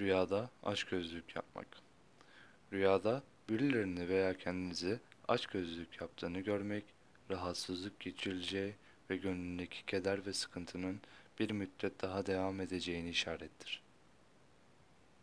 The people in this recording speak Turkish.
Rüyada aç gözlük yapmak. Rüyada birilerini veya kendinizi aç gözlük yaptığını görmek, rahatsızlık geçirileceği ve gönlündeki keder ve sıkıntının bir müddet daha devam edeceğini işarettir.